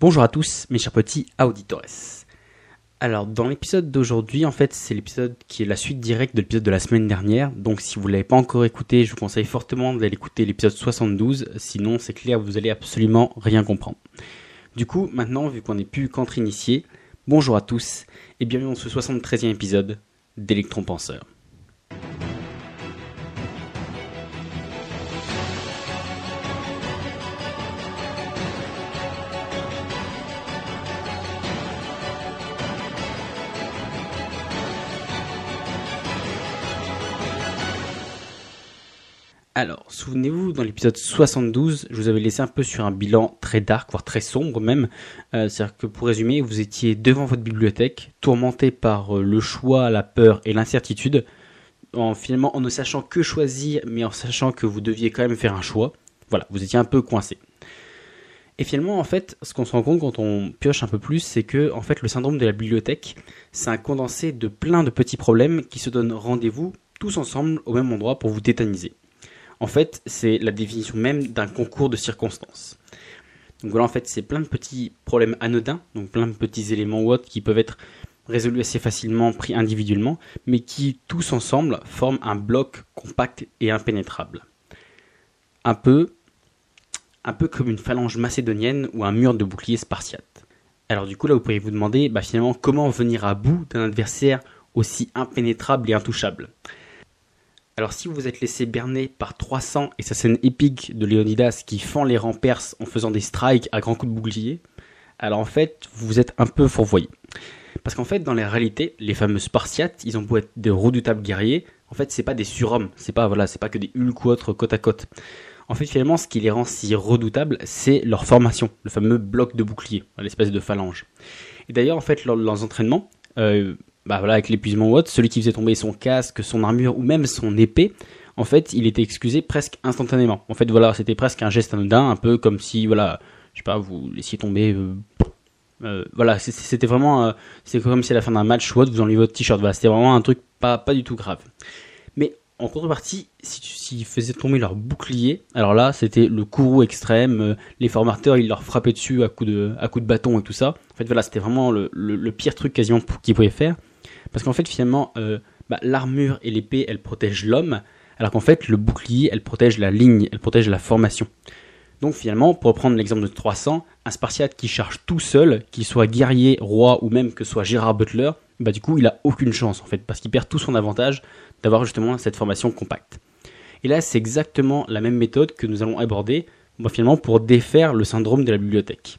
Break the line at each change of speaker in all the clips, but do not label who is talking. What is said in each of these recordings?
Bonjour à tous, mes chers petits auditores. Alors, dans l'épisode d'aujourd'hui, en fait, c'est l'épisode qui est la suite directe de l'épisode de la semaine dernière. Donc, si vous l'avez pas encore écouté, je vous conseille fortement d'aller écouter l'épisode 72. Sinon, c'est clair, vous allez absolument rien comprendre. Du coup, maintenant, vu qu'on n'est plus qu'entre initiés, bonjour à tous et bienvenue dans ce 73e épisode d'Electron Penseur. Alors, souvenez-vous, dans l'épisode 72, je vous avais laissé un peu sur un bilan très dark, voire très sombre même. Euh, C'est-à-dire que pour résumer, vous étiez devant votre bibliothèque, tourmenté par euh, le choix, la peur et l'incertitude, en finalement en ne sachant que choisir, mais en sachant que vous deviez quand même faire un choix. Voilà, vous étiez un peu coincé. Et finalement, en fait, ce qu'on se rend compte quand on pioche un peu plus, c'est que, en fait, le syndrome de la bibliothèque, c'est un condensé de plein de petits problèmes qui se donnent rendez-vous tous ensemble au même endroit pour vous tétaniser. En fait, c'est la définition même d'un concours de circonstances. Donc voilà, en fait, c'est plein de petits problèmes anodins, donc plein de petits éléments ou autres qui peuvent être résolus assez facilement, pris individuellement, mais qui, tous ensemble, forment un bloc compact et impénétrable. Un peu, un peu comme une phalange macédonienne ou un mur de bouclier spartiate. Alors du coup, là, vous pourriez vous demander, bah, finalement, comment venir à bout d'un adversaire aussi impénétrable et intouchable? Alors si vous vous êtes laissé berner par 300 et sa scène épique de Léonidas qui fend les rangs perses en faisant des strikes à grands coups de bouclier, alors en fait vous êtes un peu fourvoyé. Parce qu'en fait dans la réalité, les fameux Spartiates, ils ont beau être des redoutables guerriers, en fait c'est pas des surhommes, c'est pas voilà, c'est pas que des Hulk ou autres côte à côte. En fait finalement ce qui les rend si redoutables, c'est leur formation, le fameux bloc de bouclier, l'espèce de phalange. Et d'ailleurs en fait lors de leurs entraînements, euh, bah voilà, avec l'épuisement ou autre, celui qui faisait tomber son casque, son armure ou même son épée, en fait, il était excusé presque instantanément. En fait, voilà, c'était presque un geste anodin, un peu comme si, voilà, je sais pas, vous laissiez tomber. Euh, euh, voilà, c'était vraiment, euh, c'est comme si à la fin d'un match ou autre, vous enlevez votre t-shirt. Voilà, c'était vraiment un truc pas, pas du tout grave. Mais en contrepartie, s'ils si, faisaient tomber leur bouclier, alors là, c'était le courroux extrême. euh, les formateurs, ils leur frappaient dessus à coups de, à coups de bâton et tout ça. En fait, voilà, c'était vraiment le, pire truc quasiment qu'ils pouvaient faire. Parce qu'en fait, finalement, euh, bah, l'armure et l'épée, elles protègent l'homme, alors qu'en fait, le bouclier, elle protège la ligne, elle protège la formation. Donc finalement, pour reprendre l'exemple de 300, un Spartiate qui charge tout seul, qu'il soit guerrier, roi ou même que soit Gérard Butler, bah du coup, il a aucune chance en fait, parce qu'il perd tout son avantage d'avoir justement cette formation compacte. Et là, c'est exactement la même méthode que nous allons aborder bah, finalement pour défaire le syndrome de la bibliothèque.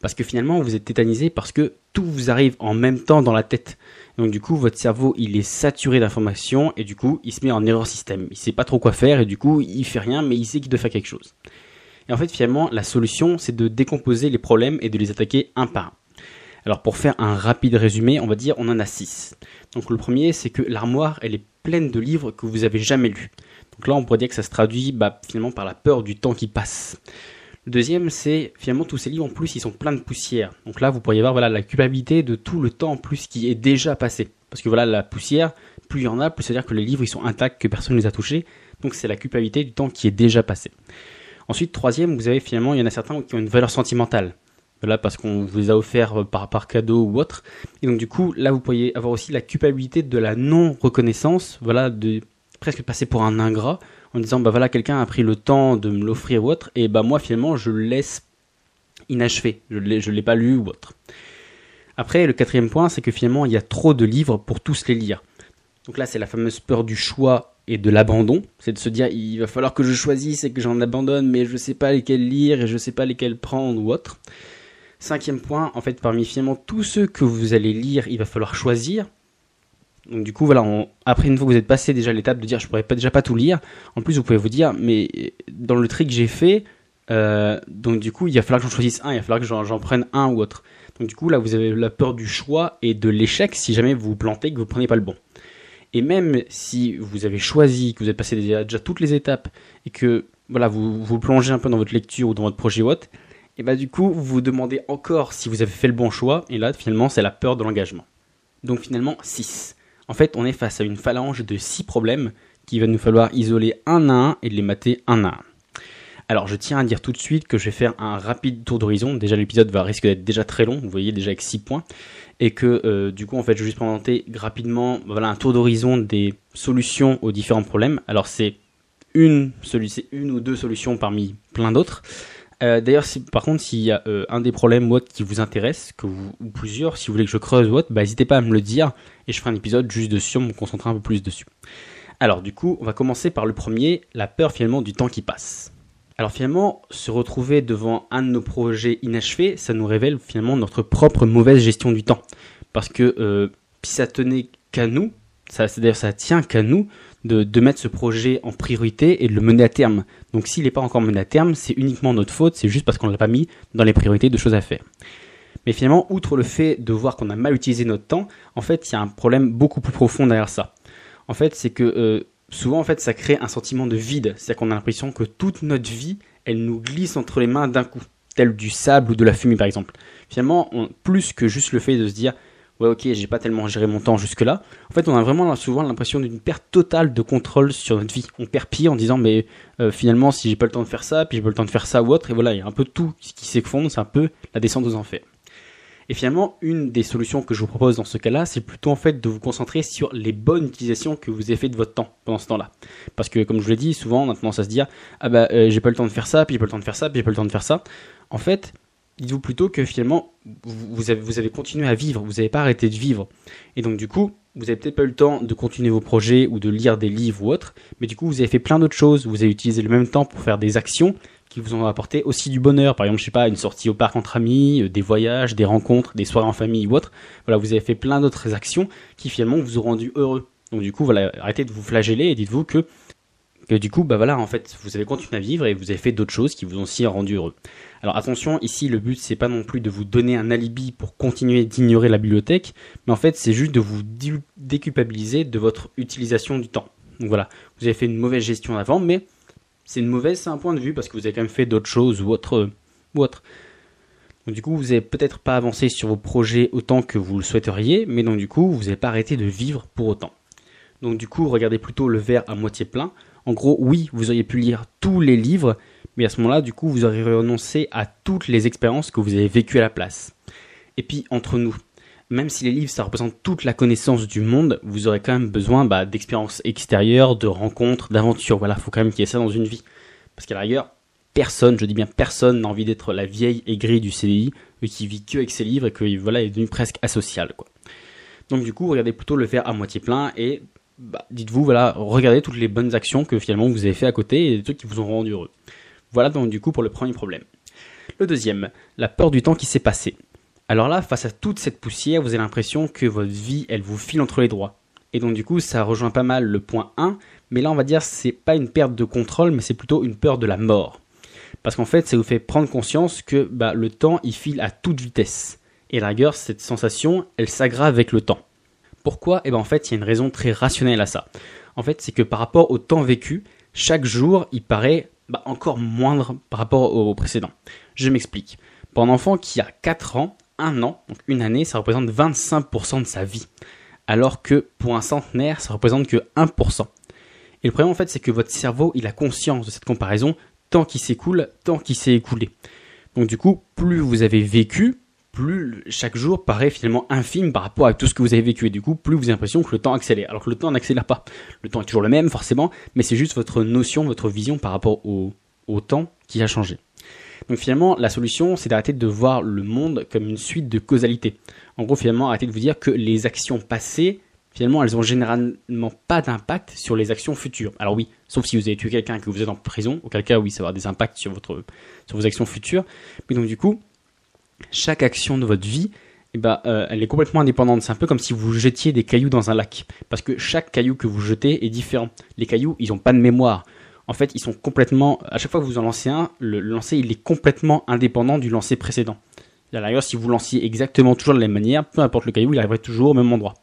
Parce que finalement, vous êtes tétanisé parce que tout vous arrive en même temps dans la tête. Donc du coup, votre cerveau, il est saturé d'informations et du coup, il se met en erreur système. Il sait pas trop quoi faire et du coup, il fait rien, mais il sait qu'il doit faire quelque chose. Et en fait, finalement, la solution, c'est de décomposer les problèmes et de les attaquer un par un. Alors pour faire un rapide résumé, on va dire on en a six. Donc le premier, c'est que l'armoire, elle est pleine de livres que vous avez jamais lus. Donc là, on pourrait dire que ça se traduit bah, finalement par la peur du temps qui passe. Le deuxième, c'est finalement tous ces livres en plus, ils sont pleins de poussière. Donc là, vous pourriez voir voilà la culpabilité de tout le temps en plus qui est déjà passé. Parce que voilà, la poussière, plus il y en a, plus c'est-à-dire que les livres ils sont intacts, que personne ne les a touchés. Donc c'est la culpabilité du temps qui est déjà passé. Ensuite, troisième, vous avez finalement, il y en a certains qui ont une valeur sentimentale. Voilà, parce qu'on vous les a offerts par, par cadeau ou autre. Et donc du coup, là, vous pourriez avoir aussi la culpabilité de la non-reconnaissance, voilà, de presque passer pour un ingrat en disant bah voilà quelqu'un a pris le temps de me l'offrir ou autre et bah moi finalement je le laisse inachevé. Je je l'ai pas lu ou autre. Après le quatrième point c'est que finalement il y a trop de livres pour tous les lire. Donc là c'est la fameuse peur du choix et de l'abandon. C'est de se dire il va falloir que je choisisse et que j'en abandonne mais je sais pas lesquels lire et je sais pas lesquels prendre ou autre cinquième point en fait parmi finalement tous ceux que vous allez lire il va falloir choisir donc du coup, voilà, après une fois que vous êtes passé déjà l'étape de dire je pourrais pas, déjà pas tout lire, en plus vous pouvez vous dire mais dans le tri que j'ai fait, euh, donc du coup il va falloir que j'en choisisse un, il va falloir que j'en, prenne un ou autre. Donc du coup là vous avez la peur du choix et de l'échec si jamais vous vous plantez que vous prenez pas le bon. Et même si vous avez choisi, que vous êtes passé déjà, déjà toutes les étapes et que voilà vous vous plongez un peu dans votre lecture ou dans votre projet ou autre, et bah du coup vous vous demandez encore si vous avez fait le bon choix et là finalement c'est la peur de l'engagement. Donc finalement 6. En fait, on est face à une phalange de six problèmes qu'il va nous falloir isoler un à un et les mater un à un. Alors je tiens à dire tout de suite que je vais faire un rapide tour d'horizon. Déjà l'épisode va risquer d'être déjà très long, vous voyez déjà avec 6 points. Et que euh, du coup en fait je vais juste présenter rapidement voilà, un tour d'horizon des solutions aux différents problèmes. Alors c'est une ou deux solutions parmi plein d'autres. Euh, D'ailleurs, si, par contre, s'il y a euh, un des problèmes ou qui vous intéresse, que ou plusieurs, si vous voulez que je creuse ou autre, bah, n'hésitez pas à me le dire et je ferai un épisode juste dessus, on me concentrer un peu plus dessus. Alors, du coup, on va commencer par le premier, la peur finalement du temps qui passe. Alors finalement, se retrouver devant un de nos projets inachevés, ça nous révèle finalement notre propre mauvaise gestion du temps. Parce que euh, si ça tenait qu'à nous, ça tient qu'à nous de, de, mettre ce projet en priorité et de le mener à terme. Donc s'il n'est pas encore mené à terme, c'est uniquement notre faute, c'est juste parce qu'on ne l'a pas mis dans les priorités de choses à faire. Mais finalement, outre le fait de voir qu'on a mal utilisé notre temps, en fait, il y a un problème beaucoup plus profond derrière ça. En fait, c'est que euh, souvent en fait ça crée un sentiment de vide, c'est-à-dire qu'on a l'impression que toute notre vie, elle nous glisse entre les mains d'un coup, tel du sable ou de la fumée par exemple. Finalement, plus que juste le fait de se dire ouais ok j'ai pas tellement géré mon temps jusque là, en fait on a vraiment souvent l'impression d'une perte totale de contrôle sur notre vie. On perd pied en disant mais euh, finalement si j'ai pas le temps de faire ça, puis j'ai pas le temps de faire ça ou autre, et voilà il y a un peu tout qui s'effondre, c'est un peu la descente aux enfers. Et finalement, une des solutions que je vous propose dans ce cas-là, c'est plutôt en fait de vous concentrer sur les bonnes utilisations que vous avez fait de votre temps pendant ce temps-là. Parce que comme je vous l'ai dit, souvent on a tendance à se dire ah bah euh, j'ai pas le temps de faire ça, puis j'ai pas le temps de faire ça, puis j'ai pas le temps de faire ça. En fait, dites-vous plutôt que finalement vous avez, continué à vivre, vous n'avez pas arrêté de vivre. Et donc du coup, vous avez peut-être pas eu le temps de continuer vos projets ou de lire des livres ou autre, mais du coup vous avez fait plein d'autres choses, vous avez utilisé le même temps pour faire des actions qui vous ont apporté aussi du bonheur. Par exemple, je sais pas, une sortie au parc entre amis, euh, des voyages, des rencontres, des soirées en famille ou autre. Voilà, vous avez fait plein d'autres actions qui finalement vous ont rendu heureux. Donc du coup, voilà, arrêtez de vous flageller et dites-vous que que du coup, bah voilà, en fait, vous avez continué à vivre et vous avez fait d'autres choses qui vous ont aussi rendu heureux. Alors attention, ici, le but c'est pas non plus de vous donner un alibi pour continuer d'ignorer la bibliothèque, mais en fait, c'est juste de vous déculpabiliser de votre utilisation du temps. Donc voilà, vous avez fait une mauvaise gestion avant, mais c'est une mauvaise, c'est un point de vue parce que vous avez quand même fait d'autres choses ou autre, ou autre. Donc du coup, vous n'avez peut-être pas avancé sur vos projets autant que vous le souhaiteriez, mais donc du coup, vous n'avez pas arrêté de vivre pour autant. Donc du coup, regardez plutôt le verre à moitié plein. En gros, oui, vous auriez pu lire tous les livres, mais à ce moment-là, du coup, vous auriez renoncé à toutes les expériences que vous avez vécues à la place. Et puis, entre nous, même si les livres, ça représente toute la connaissance du monde, vous aurez quand même besoin bah, d'expériences extérieures, de rencontres, d'aventures. Voilà, faut quand même qu'il y ait ça dans une vie. Parce qu'à la rigueur, personne, je dis bien personne, n'a envie d'être la vieille aigrie du CDI, qui vit que avec ses livres et qui voilà, est devenu presque asocial. Donc du coup, regardez plutôt le verre à moitié plein et bah, dites-vous, voilà, regardez toutes les bonnes actions que finalement vous avez fait à côté et des trucs qui vous ont rendu heureux. Voilà donc du coup pour le premier problème. Le deuxième, la peur du temps qui s'est passé. Alors là, face à toute cette poussière, vous avez l'impression que votre vie, elle vous file entre les doigts. Et donc du coup, ça rejoint pas mal le point 1, mais là on va dire c'est pas une perte de contrôle, mais c'est plutôt une peur de la mort. Parce qu'en fait, ça vous fait prendre conscience que bah, le temps, il file à toute vitesse. Et la rigueur, cette sensation, elle s'aggrave avec le temps. Pourquoi eh ben en fait, il y a une raison très rationnelle à ça. En fait, c'est que par rapport au temps vécu, chaque jour, il paraît bah, encore moindre par rapport au précédent. Je m'explique. Pour un enfant qui a 4 ans, un an, donc une année, ça représente 25% de sa vie. Alors que pour un centenaire, ça représente que 1%. Et le problème en fait, c'est que votre cerveau, il a conscience de cette comparaison tant qu'il s'écoule, tant qu'il s'est écoulé. Donc du coup, plus vous avez vécu, plus chaque jour paraît finalement infime par rapport à tout ce que vous avez vécu. Et du coup, plus vous avez l'impression que le temps accélère. Alors que le temps n'accélère pas. Le temps est toujours le même, forcément, mais c'est juste votre notion, votre vision par rapport au, temps qui a changé. Donc finalement, la solution, c'est d'arrêter de voir le monde comme une suite de causalité. En gros, finalement, arrêtez de vous dire que les actions passées, finalement, elles ont généralement pas d'impact sur les actions futures. Alors oui, sauf si vous avez tué quelqu'un et que vous êtes en prison, auquel cas, oui, ça va avoir des impacts sur, votre, sur vos actions futures. Mais donc du coup, chaque action de votre vie, eh ben, euh, elle est complètement indépendante. C'est un peu comme si vous jetiez des cailloux dans un lac. Parce que chaque caillou que vous jetez est différent. Les cailloux, ils n'ont pas de mémoire en fait, ils sont complètement. À chaque fois que vous en lancez un, le, lancer il est complètement indépendant du lancer précédent. D'ailleurs, si vous lanciez exactement toujours de la même manière, peu importe le caillou, il arriverait toujours au même endroit.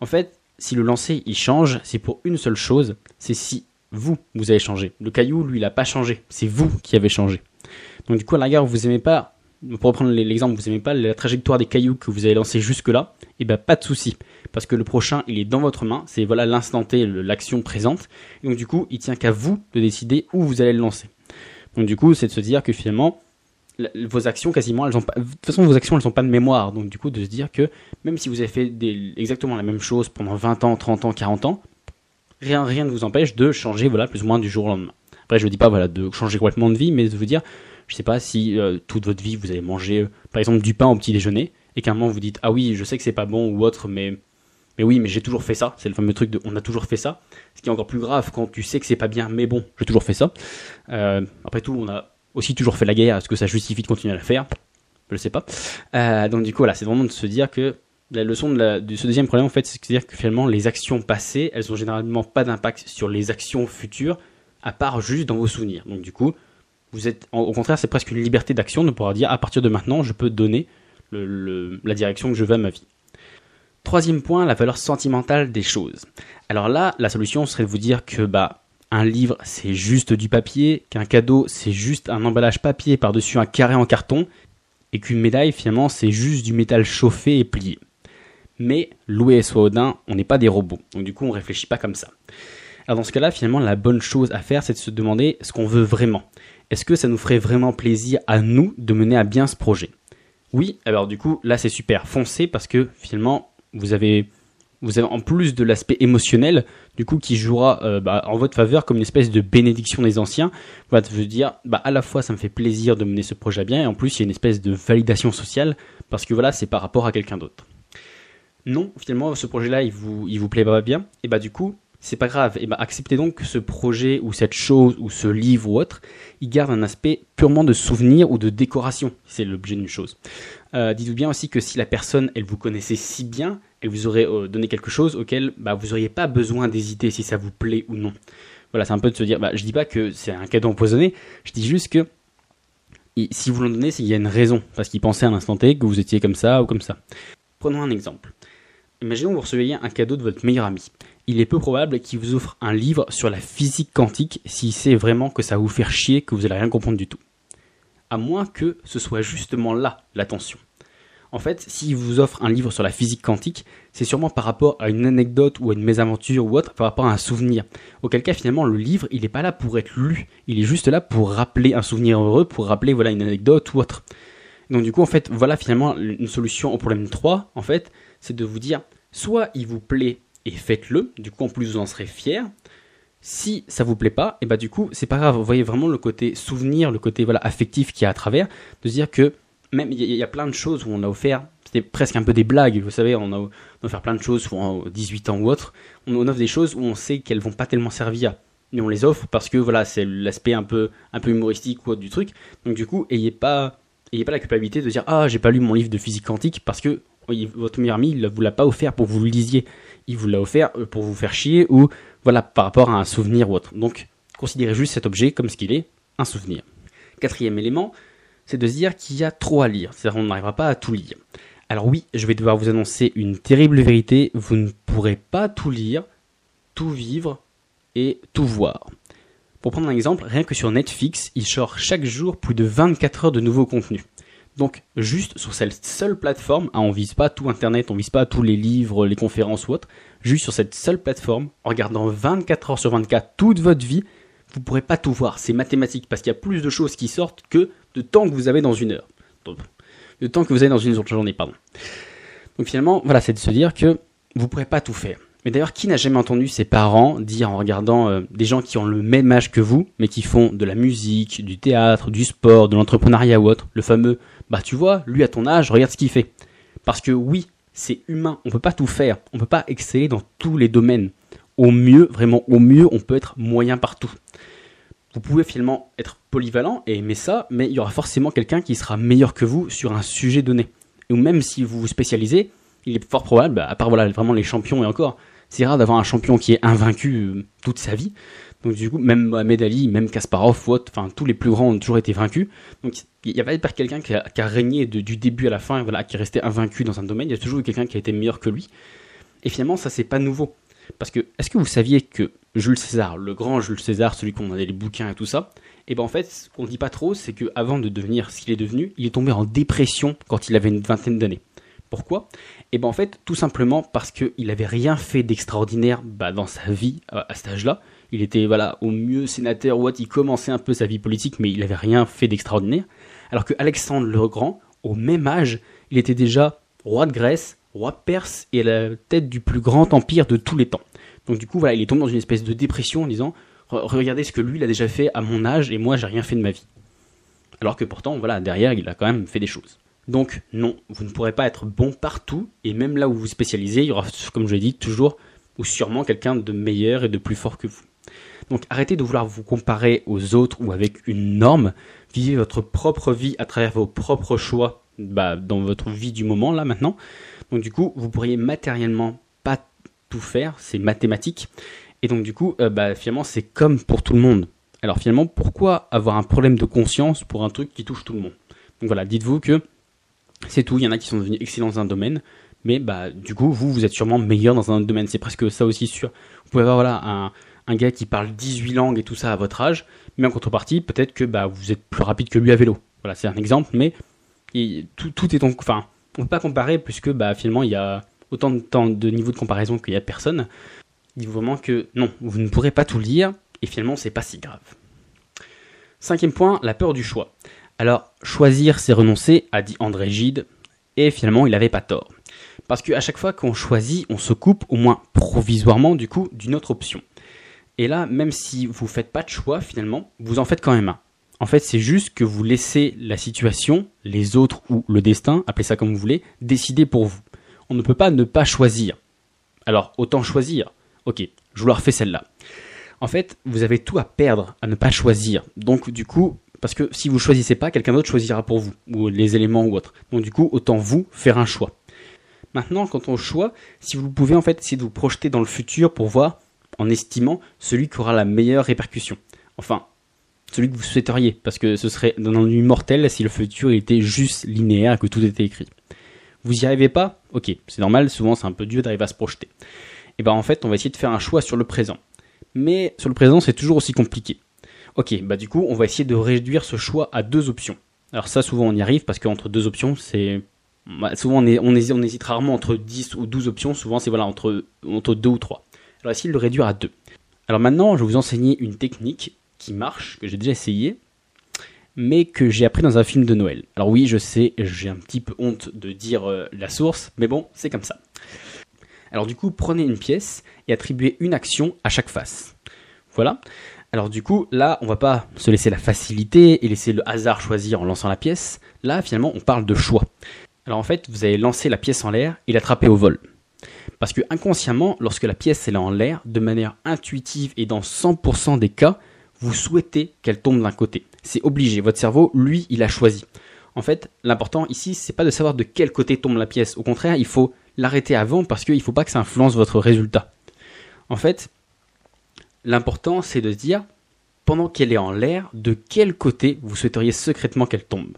En fait, si le lancer il change, c'est pour une seule chose, c'est si vous, vous avez changé. Le caillou, lui, il n'a pas changé. C'est vous qui avez changé. Donc du coup, à la rigueur, vous aimez pas pour reprendre l'exemple, vous n'aimez pas la trajectoire des cailloux que vous avez lancé jusque-là, et eh ben pas de souci, parce que le prochain, il est dans votre main, c'est voilà l'instant T, l'action présente, et donc du coup, il tient qu'à vous de décider où vous allez le lancer. Donc du coup, c'est de se dire que finalement, vos actions quasiment, elles ont pas, de toute façon vos actions elles sont pas de mémoire, donc du coup de se dire que même si vous avez fait exactement la même chose pendant 20 ans, 30 ans, 40 ans, rien, rien ne vous empêche de changer voilà plus ou moins du jour au lendemain. Après je dis pas voilà de changer complètement de vie, mais de vous dire, je sais pas si euh, toute votre vie vous avez mangé euh, par exemple du pain au petit déjeuner et qu'à un moment vous dites ah oui je sais que c'est pas bon ou autre, mais mais oui mais j'ai toujours fait ça, c'est le fameux truc de on a toujours fait ça. Ce qui est encore plus grave quand tu sais que c'est pas bien, mais bon j'ai toujours fait ça. Euh, après tout on a aussi toujours fait la guerre, est-ce que ça justifie de continuer à la faire? Je sais pas. Donc du coup, voilà, c'est vraiment de se dire que la leçon de, de ce deuxième problème, en fait, c'est de dire que finalement, les actions passées, elles ont généralement pas d'impact sur les actions futures, à part juste dans vos souvenirs. Donc du coup, au contraire, c'est presque une liberté d'action de pouvoir dire, à partir de maintenant, je peux donner la direction que je veux à ma vie. Troisième point, la valeur sentimentale des choses. Alors là, la solution serait de vous dire que bah un livre c'est juste du papier, qu'un cadeau c'est juste un emballage papier par-dessus un carré en carton, et qu'une médaille finalement c'est juste du métal chauffé et plié. Mais Louis et Swaudin, on n'est pas des robots, donc du coup on réfléchit pas comme ça. Alors dans ce cas-là, finalement, la bonne chose à faire, c'est de se demander ce qu'on veut vraiment. Est-ce que ça nous ferait vraiment plaisir à nous de mener à bien ce projet? Oui, alors du coup, là c'est super, foncez parce que finalement, vous avez vous avez en plus de l'aspect émotionnel, du coup, qui jouera euh, bah, en votre faveur comme une espèce de bénédiction des anciens. Voilà, veut dire, bah, à la fois, ça me fait plaisir de mener ce projet à bien, et en plus, il y a une espèce de validation sociale, parce que voilà, c'est par rapport à quelqu'un d'autre. Non, finalement, ce projet-là, vous, il vous plaît pas bien, et bah, du coup, c'est pas grave. Et bah, acceptez donc que ce projet, ou cette chose, ou ce livre, ou autre, il garde un aspect purement de souvenir ou de décoration, c'est l'objet d'une chose. Euh, dites-vous bien aussi que si la personne, elle vous connaissait si bien, et vous aurez euh, donné quelque chose auquel bah, vous n'auriez pas besoin d'hésiter si ça vous plaît ou non. Voilà, c'est un peu de se dire, bah, je dis pas que c'est un cadeau empoisonné, je dis juste que si vous l'en donnez, c'est qu'il y a une raison, parce qu'il pensait à l'instant T que vous étiez comme ça ou comme ça. Prenons un exemple. Imaginons que vous receviez un cadeau de votre meilleur ami. Il est peu probable qu'il vous offre un livre sur la physique quantique s'il sait vraiment que ça va vous faire chier, que vous n'allez rien comprendre du tout. À moins que ce soit justement là l'attention. En fait, s'il vous offre un livre sur la physique quantique, c'est sûrement par rapport à une anecdote ou à une mésaventure ou autre, par rapport à un souvenir. Auquel cas, finalement, le livre, il n'est pas là pour être lu. Il est juste là pour rappeler un souvenir heureux, pour rappeler, voilà, une anecdote ou autre. Donc, du coup, en fait, voilà finalement une solution au problème 3, en fait, c'est de vous dire, soit il vous plaît et faites-le, du coup, en plus, vous en serez fier. Si ça vous plaît pas, et bah du coup, c'est pas grave. Vous voyez vraiment le côté souvenir, le côté voilà affectif qui y a à travers, de se dire que même il y, a plein de choses où on a offert, c'était presque un peu des blagues, vous savez, on a, offert plein de choses, souvent 18 ans ou autre, on, offre des choses où on sait qu'elles vont pas tellement servir, mais on les offre parce que voilà, c'est l'aspect un peu, un peu humoristique ou autre du truc. Donc du coup, ayez pas, ayez pas la culpabilité de dire ah j'ai pas lu mon livre de physique quantique parce que votre meilleur ami il vous l'a pas offert pour que vous le lisiez, il vous l'a offert euh, pour vous faire chier ou voilà par rapport à un souvenir ou autre. Donc considérez juste cet objet comme ce qu'il est, un souvenir. Quatrième élément, c'est de se dire qu'il y a trop à lire, c'est-à-dire qu'on n'arrivera pas à tout lire. Alors oui, je vais devoir vous annoncer une terrible vérité, vous ne pourrez pas tout lire, tout vivre et tout voir. Pour prendre un exemple, rien que sur Netflix, il sort chaque jour plus de 24 heures de nouveaux contenus. Donc juste sur cette seule plateforme, hein, on vise pas tout Internet, on vise pas tous les livres, les conférences ou autres, juste sur cette seule plateforme, en regardant 24 heures sur 24 toute votre vie, vous pourrez pas tout voir, c'est mathématique, parce qu'il y a plus de choses qui sortent que de temps que vous avez dans une heure. De temps que vous avez dans une autre journée, pardon. Donc finalement, voilà, c'est de se dire que vous pourrez pas tout faire. Mais d'ailleurs, qui n'a jamais entendu ses parents dire en regardant euh, des gens qui ont le même âge que vous, mais qui font de la musique, du théâtre, du sport, de l'entrepreneuriat ou autre, le fameux bah tu vois, lui à ton âge, regarde ce qu'il fait. Parce que oui, c'est humain, on peut pas tout faire, on peut pas exceller dans tous les domaines. Au mieux, vraiment au mieux, on peut être moyen partout vous pouvez finalement être polyvalent et aimer ça, mais il y aura forcément quelqu'un qui sera meilleur que vous sur un sujet donné. Ou même si vous vous spécialisez, il est fort probable, bah, à part voilà vraiment les champions et encore, c'est rare d'avoir un champion qui est invaincu euh, toute sa vie. Donc du coup, même Mohamed Ali, même Kasparov, enfin tous les plus grands ont toujours été vaincus. Donc il n'y a pas quelqu'un qui, qui a, régné du début à la fin, voilà, qui est resté invaincu dans un domaine. Il y a toujours eu quelqu'un qui a été meilleur que lui. Et finalement, ça c'est pas nouveau. Parce que, est-ce que vous saviez que Jules César, le grand Jules César, celui qu'on a les bouquins et tout ça, et eh ben en fait, ce qu'on dit pas trop, c'est que avant de devenir ce qu'il est devenu, il est tombé en dépression quand il avait une vingtaine d'années. Pourquoi? Et eh ben en fait, tout simplement parce qu'il n'avait rien fait d'extraordinaire bah, dans sa vie à, cet âge-là. Il était voilà au mieux sénateur ou il commençait un peu sa vie politique, mais il n'avait rien fait d'extraordinaire. Alors que Alexandre le Grand, au même âge, il était déjà roi de Grèce, roi Perse et à la tête du plus grand empire de tous les temps. Donc du coup, voilà, il est tombé dans une espèce de dépression en disant regardez ce que lui il a déjà fait à mon âge et moi j'ai rien fait de ma vie. Alors que pourtant, voilà, derrière, il a quand même fait des choses. Donc non, vous ne pourrez pas être bon partout et même là où vous spécialisez, il y aura, comme je l'ai dit, toujours ou sûrement quelqu'un de meilleur et de plus fort que vous. Donc arrêtez de vouloir vous comparer aux autres ou avec une norme. Vivez votre propre vie à travers vos propres choix bah, dans votre vie du moment là maintenant. Donc du coup, vous pourriez matériellement pas tout faire, c'est mathématique. Et donc du coup, euh, bah, finalement, c'est comme pour tout le monde. Alors finalement, pourquoi avoir un problème de conscience pour un truc qui touche tout le monde? Donc voilà, dites-vous que c'est tout. Il y en a qui sont devenus excellents dans un domaine, mais bah du coup, vous, vous êtes sûrement meilleur dans un autre domaine. C'est presque ça aussi sûr. Vous pouvez avoir voilà un, un gars qui parle 18 langues et tout ça à votre âge, mais en contrepartie, peut-être que bah vous êtes plus rapide que lui à vélo. Voilà, c'est un exemple, mais tout, tout est enfin, on peut pas comparer puisque bah finalement il y a autant de de niveau de comparaison qu'il y a personne. Dit vraiment que non, vous ne pourrez pas tout lire et finalement c'est pas si grave. Cinquième point, la peur du choix. Alors, choisir c'est renoncer, a dit André Gide, et finalement il n'avait pas tort. Parce qu'à chaque fois qu'on choisit, on se coupe, au moins provisoirement du coup, d'une autre option. Et là, même si vous faites pas de choix finalement, vous en faites quand même un. En fait, c'est juste que vous laissez la situation, les autres ou le destin, appelez ça comme vous voulez, décider pour vous. On ne peut pas ne pas choisir. Alors, autant choisir. Ok, je vous la refais celle-là. En fait, vous avez tout à perdre à ne pas choisir. Donc, du coup, parce que si vous choisissez pas, quelqu'un d'autre choisira pour vous, ou les éléments ou autres. Donc, du coup, autant vous faire un choix. Maintenant, quand on choisit, si vous pouvez en fait essayer de vous projeter dans le futur pour voir, en estimant celui qui aura la meilleure répercussion. Enfin, celui que vous souhaiteriez, parce que ce serait un ennui mortel si le futur était juste linéaire, que tout était écrit. Vous y arrivez pas? Ok, c'est normal, souvent c'est un peu dur d'arriver à se projeter. Et ben en fait, on va essayer de faire un choix sur le présent. Mais sur le présent, c'est toujours aussi compliqué. Ok, bah du coup, on va essayer de réduire ce choix à deux options. Alors ça, souvent on y arrive parce qu'entre deux options, c'est bah, souvent on, hésite, rarement entre 10 ou 12 options, souvent c'est voilà entre entre deux ou trois. Alors essayez de le réduire à deux. Alors maintenant, je vais vous enseigner une technique qui marche, que j'ai déjà essayé, mais que j'ai appris dans un film de Noël. Alors oui, je sais, j'ai un petit peu honte de dire euh, la source, mais bon, c'est comme ça. Alors du coup, prenez une pièce et attribuez une action à chaque face. Voilà. Alors du coup, là, on va pas se laisser la facilité et laisser le hasard choisir en lançant la pièce. Là, finalement, on parle de choix. Alors en fait, vous allez lancer la pièce en l'air et l'attraper au vol. Parce que inconsciemment, lorsque la pièce est en l'air, de manière intuitive et dans 100% des cas, vous souhaitez qu'elle tombe d'un côté. C'est obligé. Votre cerveau, lui, il a choisi. En fait, l'important ici, c'est pas de savoir de quel côté tombe la pièce. Au contraire, il faut l'arrêter avant parce qu'il ne faut pas que ça influence votre résultat. En fait, l'important, c'est de se dire, pendant qu'elle est en l'air, de quel côté vous souhaiteriez secrètement qu'elle tombe.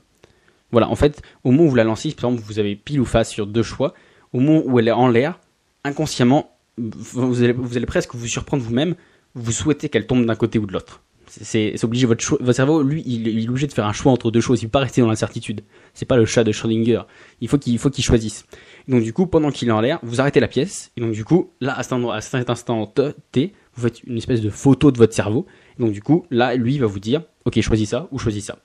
Voilà, en fait, au moment où vous la lancez, par exemple, vous avez pile ou face sur deux choix, au moment où elle est en l'air, inconsciemment, vous allez, presque vous surprendre vous-même, vous souhaitez qu'elle tombe d'un côté ou de l'autre. C'est obligé, votre, cerveau, lui, il, est obligé de faire un choix entre deux choses, il ne peut pas rester dans l'incertitude. C'est pas le chat de Schrödinger, il faut qu'il choisisse. donc du coup, pendant qu'il est en l'air, vous arrêtez la pièce, et donc du coup, là, à cet, à cet instant T, vous faites une espèce de photo de votre cerveau, donc du coup, là, lui, va vous dire, ok, choisis ça ou choisis ça.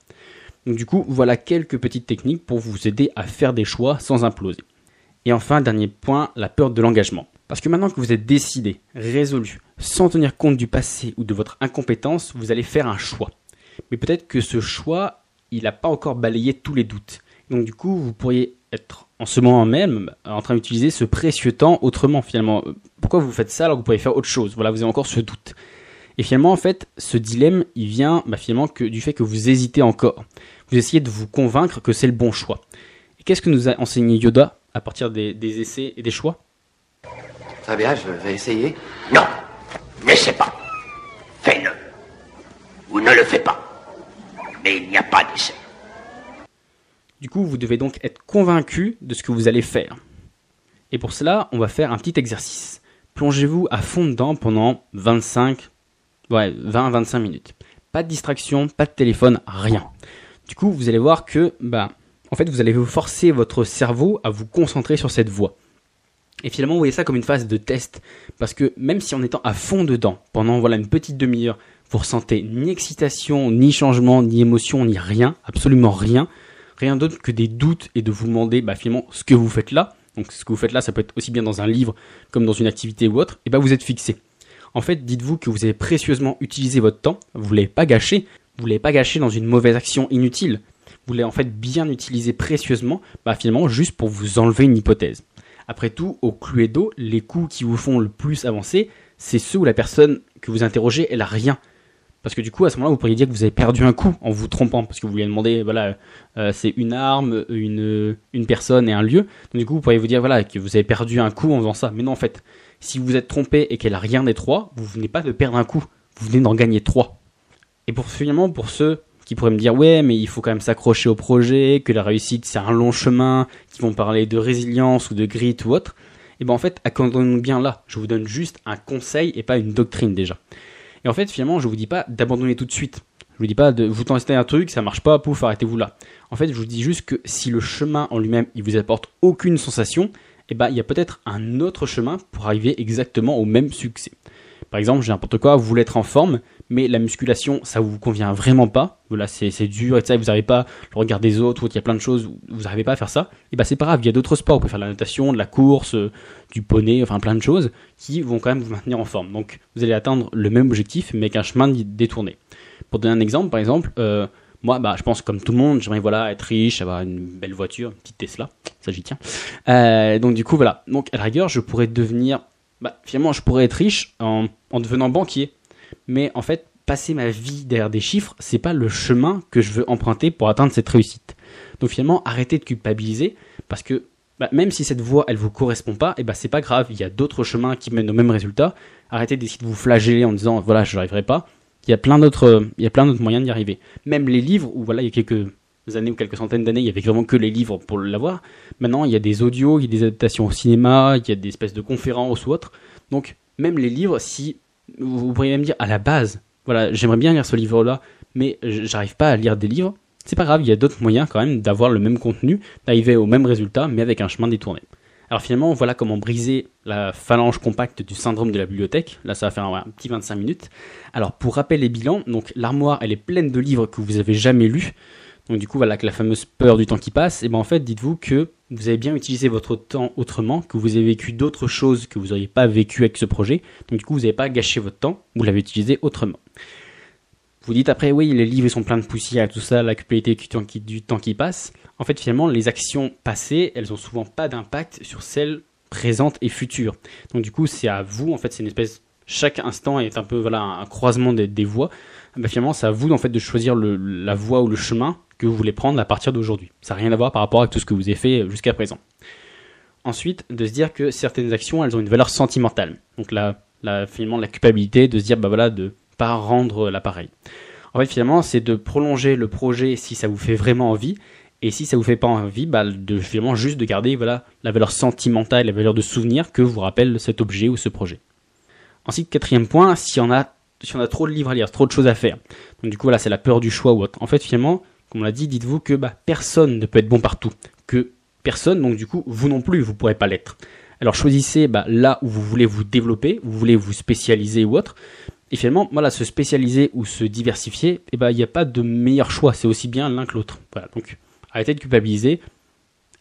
Donc du coup, voilà quelques petites techniques pour vous aider à faire des choix sans imploser. Et enfin, dernier point, la peur de l'engagement. Parce que maintenant que vous êtes décidé, résolu, sans tenir compte du passé ou de votre incompétence, vous allez faire un choix. Mais peut-être que ce choix, il n'a pas encore balayé tous les doutes. Donc du coup, vous pourriez être en ce moment même en train d'utiliser ce précieux temps autrement finalement. Pourquoi vous faites ça alors que vous pouvez faire autre chose? Voilà, vous avez encore ce doute. Et finalement, en fait, ce dilemme, il vient bah, finalement que, du fait que vous hésitez encore. Vous essayez de vous convaincre que c'est le bon choix. Et qu'est-ce que nous a enseigné Yoda à partir des, essais et des choix?
Très bien, je vais essayer. Non, n'essaie pas. Fais-le. Ou ne le fais pas. Mais il n'y a pas d'essai.
Du coup, vous devez donc être convaincu de ce que vous allez faire. Et pour cela, on va faire un petit exercice. Plongez-vous à fond dedans pendant 25, ouais, 20-25 minutes. Pas de distraction, pas de téléphone, rien. Du coup, vous allez voir que, bah, en fait, vous allez vous forcer votre cerveau à vous concentrer sur cette voie. Et finalement, vous voyez ça comme une phase de test, parce que même si en étant à fond dedans, pendant voilà une petite demi-heure, vous ressentez ni excitation, ni changement, ni émotion, ni rien, absolument rien, rien d'autre que des doutes et de vous demander bah, finalement ce que vous faites là, donc ce que vous faites là, ça peut être aussi bien dans un livre comme dans une activité ou autre, et bah vous êtes fixé. En fait, dites-vous que vous avez précieusement utilisé votre temps, vous l'avez pas gâché, vous l'avez pas gâché dans une mauvaise action inutile. Vous l'avez en fait bien utilisé précieusement, bah finalement juste pour vous enlever une hypothèse. Après tout, au Cluedo, les coups qui vous font le plus avancer, c'est ceux où la personne que vous interrogez, elle a rien. Parce que du coup, à ce moment-là, vous pourriez dire que vous avez perdu un coup en vous trompant, parce que vous lui avez demandé, voilà, euh, c'est une arme, une, une personne et un lieu. Donc du coup, vous pourriez vous dire, voilà, que vous avez perdu un coup en faisant ça. Mais non, en fait, si vous êtes trompé et qu'elle a rien des trois, vous venez pas de perdre un coup, vous venez d'en gagner trois. Et pour finalement, pour ceux qui pourraient me dire, ouais, mais il faut quand même s'accrocher au projet, que la réussite c'est un long chemin, qui vont parler de résilience ou de grit ou autre, et ben en fait, accordons-nous bien là. Je vous donne juste un conseil et pas une doctrine déjà. Et en fait, finalement, je vous dis pas d'abandonner tout de suite. Je vous dis pas de vous tester un truc, ça marche pas, pouf, arrêtez-vous là. En fait, je vous dis juste que si le chemin en lui-même, il vous apporte aucune sensation, eh ben, il y a peut-être un autre chemin pour arriver exactement au même succès. Par exemple, j'ai n'importe quoi, vous voulez être en forme, mais la musculation, ça vous convient vraiment pas. Voilà, c'est, dur et ça, vous n'arrivez pas le regard des autres, il y a plein de choses, vous n'arrivez pas à faire ça. Et ben, c'est pas grave, il y a d'autres sports, vous pouvez faire de la natation, de la course, euh, du poney, enfin plein de choses qui vont quand même vous maintenir en forme. Donc, vous allez atteindre le même objectif, mais avec un chemin détourné. Pour donner un exemple, par exemple, euh, moi, bah, je pense comme tout le monde, j'aimerais voilà être riche, avoir une belle voiture, une petite Tesla, ça j'y tiens. Euh, donc du coup voilà, donc à la rigueur, je pourrais devenir, bah, finalement, je pourrais être riche en, en devenant banquier. Mais en fait, passer ma vie derrière des chiffres, c'est pas le chemin que je veux emprunter pour atteindre cette réussite. Donc finalement, arrêtez de culpabiliser parce que bah, même si cette voie elle vous correspond pas, et eh bah c'est pas grave, il y a d'autres chemins qui mènent au même résultat. Arrêtez d'essayer de vous flageller en disant voilà, je n'arriverai pas. Il y a plein d'autres il y a plein d'autres moyens d'y arriver. Même les livres où voilà, il y a quelques années ou quelques centaines d'années, il y avait vraiment que les livres pour l'avoir. Maintenant, il y a des audios, il y a des adaptations au cinéma, il y a des espèces de conférences ou autres. Donc, même les livres, si vous pourriez même dire à la base, voilà, j'aimerais bien lire ce livre-là, mais j'arrive pas à lire des livres. C'est pas grave, il y a d'autres moyens quand même d'avoir le même contenu, d'arriver au même résultat, mais avec un chemin détourné. Alors finalement, voilà comment briser la phalange compacte du syndrome de la bibliothèque. Là, ça va faire un, petit 25 minutes. Alors pour rappel bilans, donc l'armoire, elle est pleine de livres que vous avez jamais lus. Donc du coup, voilà que la fameuse peur du temps qui passe. Et ben en fait, dites-vous que vous avez bien utilisé votre temps autrement, que vous avez vécu d'autres choses que vous n'auriez pas vécu avec ce projet. Donc du coup, vous n'avez pas gâché votre temps, vous l'avez utilisé autrement. Vous dites après, oui, les livres sont pleins de poussière, tout ça, la culpabilité du temps, qui, du temps qui passe. En fait, finalement, les actions passées, elles ont souvent pas d'impact sur celles présentes et futures. Donc du coup, c'est à vous, en fait, c'est une espèce, chaque instant est un peu voilà un croisement des, voies. Ben, finalement, c'est à vous en fait de choisir la voie ou le chemin que vous voulez prendre à partir d'aujourd'hui. Ça n'a rien à voir par rapport à tout ce que vous avez fait jusqu'à présent. Ensuite, de se dire que certaines actions, elles ont une valeur sentimentale. Donc là, finalement, la culpabilité de se dire, bah voilà, de pas rendre l'appareil. En fait, finalement, c'est de prolonger le projet si ça vous fait vraiment envie, et si ça vous fait pas envie, bah, finalement juste de garder voilà la valeur sentimentale, la valeur de souvenir que vous rappelle cet objet ou ce projet. Ensuite, quatrième point, si on a si on a trop de livres à lire, trop de choses à faire. Donc du coup, voilà, c'est la peur du choix ou autre. En fait, finalement, comme on l'a dit, dites-vous que bah, personne ne peut être bon partout. Que personne, donc du coup, vous non plus, vous ne pourrez pas l'être. Alors choisissez bah, là où vous voulez vous développer, vous voulez vous spécialiser ou autre. Et finalement, voilà, se spécialiser ou se diversifier, eh ben, il n'y a pas de meilleur choix, c'est aussi bien l'un que l'autre. Voilà, donc arrêtez de culpabiliser,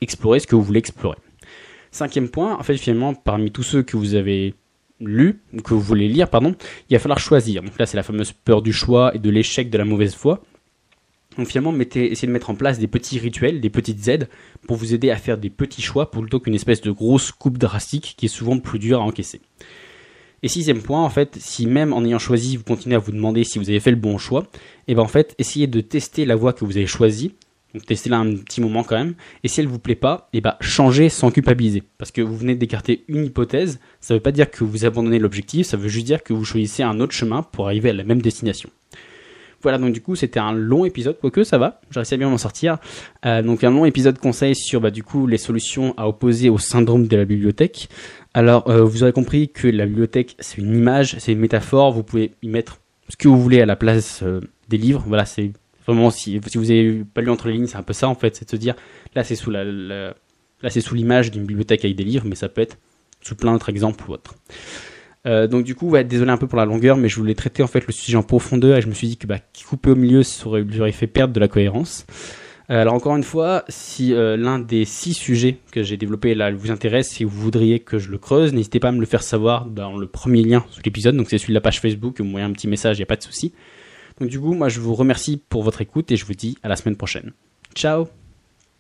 explorez ce que vous voulez explorer. Cinquième point, en fait, finalement, parmi tous ceux que vous avez lus, que vous voulez lire, pardon, il va falloir choisir. Donc là, c'est la fameuse peur du choix et de l'échec de la mauvaise foi. Donc finalement, mettez, essayez de mettre en place des petits rituels, des petites aides pour vous aider à faire des petits choix plutôt qu'une espèce de grosse coupe drastique qui est souvent plus dure à encaisser. Et sixième point, en fait, si même en ayant choisi, vous continuez à vous demander si vous avez fait le bon choix, et eh ben en fait, essayez de tester la voie que vous avez choisie, donc testez-la un petit moment quand même, et si elle vous plaît pas, et eh ben changez sans culpabiliser, parce que vous venez d'écarter une hypothèse, ça veut pas dire que vous abandonnez l'objectif, ça veut juste dire que vous choisissez un autre chemin pour arriver à la même destination. Voilà, donc du coup, c'était un long épisode, quoique ça va, j'ai réussi à bien m'en sortir. Euh, donc un long épisode conseil sur bah, du coup les solutions à opposer au syndrome de la bibliothèque. Alors, euh, vous aurez compris que la bibliothèque, c'est une image, c'est une métaphore, vous pouvez y mettre ce que vous voulez à la place euh, des livres. Voilà, c'est vraiment, si, si vous avez pas lu entre les lignes, c'est un peu ça en fait, c'est de se dire, là c'est sous l'image d'une bibliothèque avec des livres, mais ça peut être sous plein d'autres exemples ou autres. Euh, donc du coup, ouais, désolé un peu pour la longueur, mais je voulais traiter en fait le sujet en profondeur et je me suis dit que bah, couper au milieu, ça aurait, fait perdre de la cohérence. Euh, alors encore une fois, si euh, l'un des six sujets que j'ai développés là vous intéresse, si vous voudriez que je le creuse, n'hésitez pas à me le faire savoir dans le premier lien sous l'épisode, donc c'est celui de la page Facebook, vous m'envoyez un petit message, il n'y a pas de souci. Donc du coup, moi je vous remercie pour votre écoute et je vous dis à la semaine prochaine. Ciao